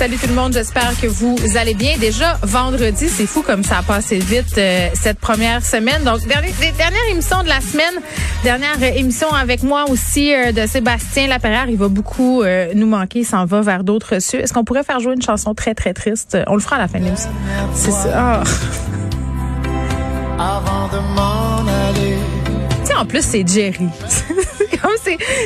Salut tout le monde, j'espère que vous allez bien. Déjà vendredi, c'est fou comme ça a passé vite euh, cette première semaine. Donc dernière, dernière émission de la semaine, dernière euh, émission avec moi aussi euh, de Sébastien Laperrière. Il va beaucoup nous manquer, il s'en va vers d'autres cieux. Est-ce qu'on pourrait faire jouer une chanson très très triste? On le fera à la fin de l'émission. C'est ça. Avant de m'en aller. Tu sais, en plus, c'est Jerry.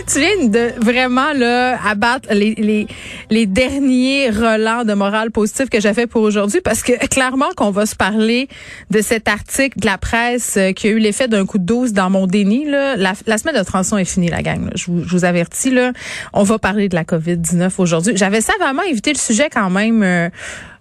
Tu viens de vraiment là abattre les, les, les derniers relents de morale positive que j'ai fait pour aujourd'hui parce que clairement qu'on va se parler de cet article de la presse euh, qui a eu l'effet d'un coup de douce dans mon déni. Là. La, la semaine de transition est finie, la gang. là. Je, vous, je vous avertis. Là, on va parler de la COVID-19 aujourd'hui. J'avais savamment évité le sujet quand même. euh,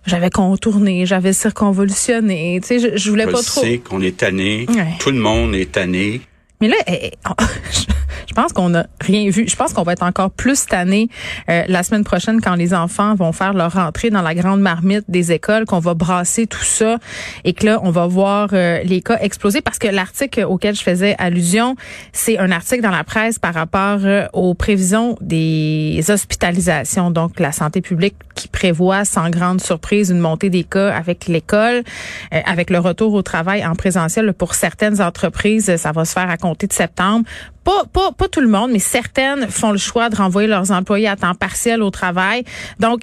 j'avais contourné, j'avais circonvolutionné. Tu sais, je, je voulais Je pas trop. sais qu'on est tanné. Ouais. Tout le monde est tanné. Mais là, eh, eh, je pense qu'on n'a rien vu. Je pense qu'on va être encore plus tanné euh, la semaine prochaine quand les enfants vont faire leur rentrée dans la grande marmite des écoles, qu'on va brasser tout ça et que là, on va voir euh, les cas exploser. Parce que l'article auquel je faisais allusion, c'est un article dans la presse par rapport euh, aux prévisions des hospitalisations. Donc, la santé publique qui prévoit sans grande surprise une montée des cas avec l'école, euh, avec le retour au travail en présentiel pour certaines entreprises, ça va se faire à compter de septembre. Pas, pas, pas tout le monde, mais certaines font le choix de renvoyer leurs employés à temps partiel au travail. Donc,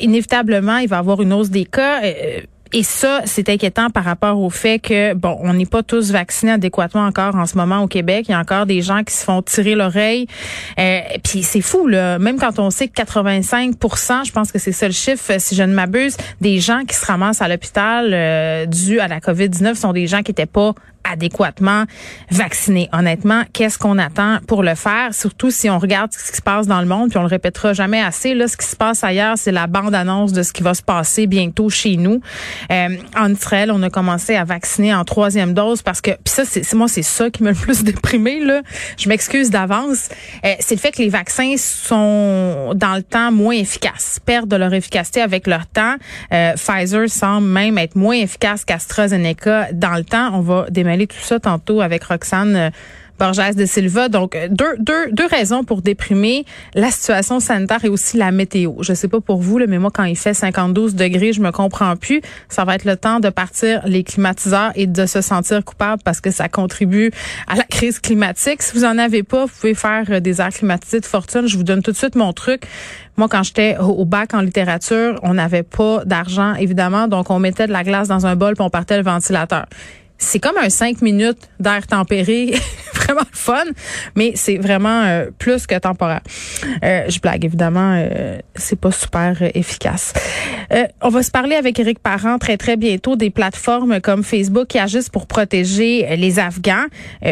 inévitablement, il va y avoir une hausse des cas. euh, et ça, c'est inquiétant par rapport au fait que, bon, on n'est pas tous vaccinés adéquatement encore en ce moment au Québec. Il y a encore des gens qui se font tirer l'oreille. Euh, Puis c'est fou, là. Même quand on sait que 85% je pense que c'est ça le chiffre, si je ne m'abuse, des gens qui se ramassent à l'hôpital euh, dû à la COVID-19 sont des gens qui n'étaient pas adéquatement vaccinés. Honnêtement, qu'est-ce qu'on attend pour le faire? Surtout si on regarde ce qui se passe dans le monde, puis on le répétera jamais assez. Là, ce qui se passe ailleurs, c'est la bande-annonce de ce qui va se passer bientôt chez nous. Euh, en Israël, on a commencé à vacciner en troisième dose parce que, puis ça, c'est moi, c'est ça qui m'a le plus déprimé. Là, je m'excuse d'avance. Euh, c'est le fait que les vaccins sont dans le temps moins efficaces, perdent de leur efficacité avec leur temps. Euh, Pfizer semble même être moins efficace qu'AstraZeneca dans le temps. On va démêler tout ça tantôt avec Roxane. euh, Borges de Silva. Donc, euh, deux, deux, deux raisons pour déprimer. La situation sanitaire et aussi la météo. Je sais pas pour vous, là, mais moi, quand il fait 52 degrés, je me comprends plus. Ça va être le temps de partir les climatiseurs et de se sentir coupable parce que ça contribue à la crise climatique. Si vous en avez pas, vous pouvez faire euh, des airs climatisés de fortune. Je vous donne tout de suite mon truc. Moi, quand j'étais au au bac en littérature, on n'avait pas d'argent, évidemment. Donc, on mettait de la glace dans un bol puis on partait le ventilateur c'est comme un cinq minutes d'air tempéré, vraiment fun, mais c'est vraiment euh, plus que temporaire. Euh, je blague évidemment, euh, c'est pas super euh, efficace. Euh, on va se parler avec Eric Parent très très bientôt des plateformes comme Facebook qui agissent pour protéger les Afghans.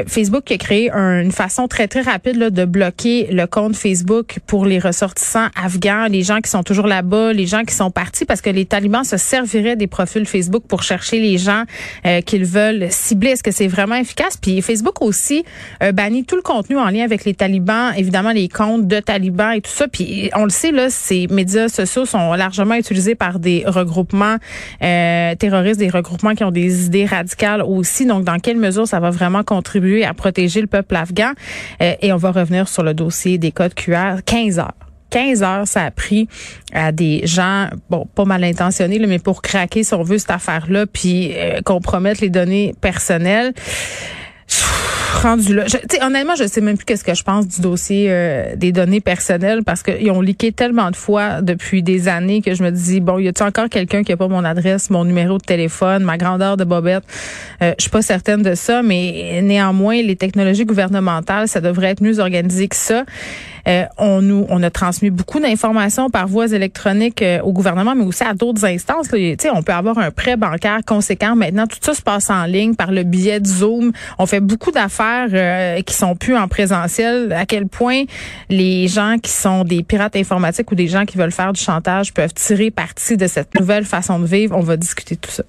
Facebook qui a créé un- une façon très très rapide là, de bloquer le compte Facebook pour les ressortissants afghans, les gens qui sont toujours là-bas, les gens qui sont partis parce que les talibans se serviraient des profils Facebook pour chercher les gens euh, qu'ils veulent cibler. Est-ce que c'est vraiment efficace? Puis Facebook aussi euh, banni tout le contenu en lien avec les talibans, évidemment les comptes de talibans et tout ça. Puis on le sait, là, ces médias sociaux sont largement utilisés par des regroupements euh, terroristes, des regroupements qui ont des idées radicales aussi. Donc, dans quelle mesure ça va vraiment contribuer à protéger le peuple afghan? Euh, et on va revenir sur le dossier des codes QR. 15 heures. 15 heures, ça a pris à des gens, bon, pas mal intentionnés, mais pour craquer, si on veut, cette affaire-là, puis euh, compromettre les données personnelles rendu là. Je, honnêtement, je sais même plus qu'est-ce que je pense du dossier euh, des données personnelles parce qu'ils ont liqué tellement de fois depuis des années que je me dis bon, y a-t-il encore quelqu'un qui a pas mon adresse, mon numéro de téléphone, ma grandeur de bobette? Euh, Je suis pas certaine de ça, mais néanmoins, les technologies gouvernementales, ça devrait être mieux organisé que ça. Euh, on nous, on a transmis beaucoup d'informations par voies électroniques euh, au gouvernement, mais aussi à d'autres instances. Là. On peut avoir un prêt bancaire conséquent. Maintenant, tout ça se passe en ligne par le biais de Zoom. On fait beaucoup d'affaires euh, qui sont plus en présentiel. À quel point les gens qui sont des pirates informatiques ou des gens qui veulent faire du chantage peuvent tirer parti de cette nouvelle façon de vivre. On va discuter tout ça.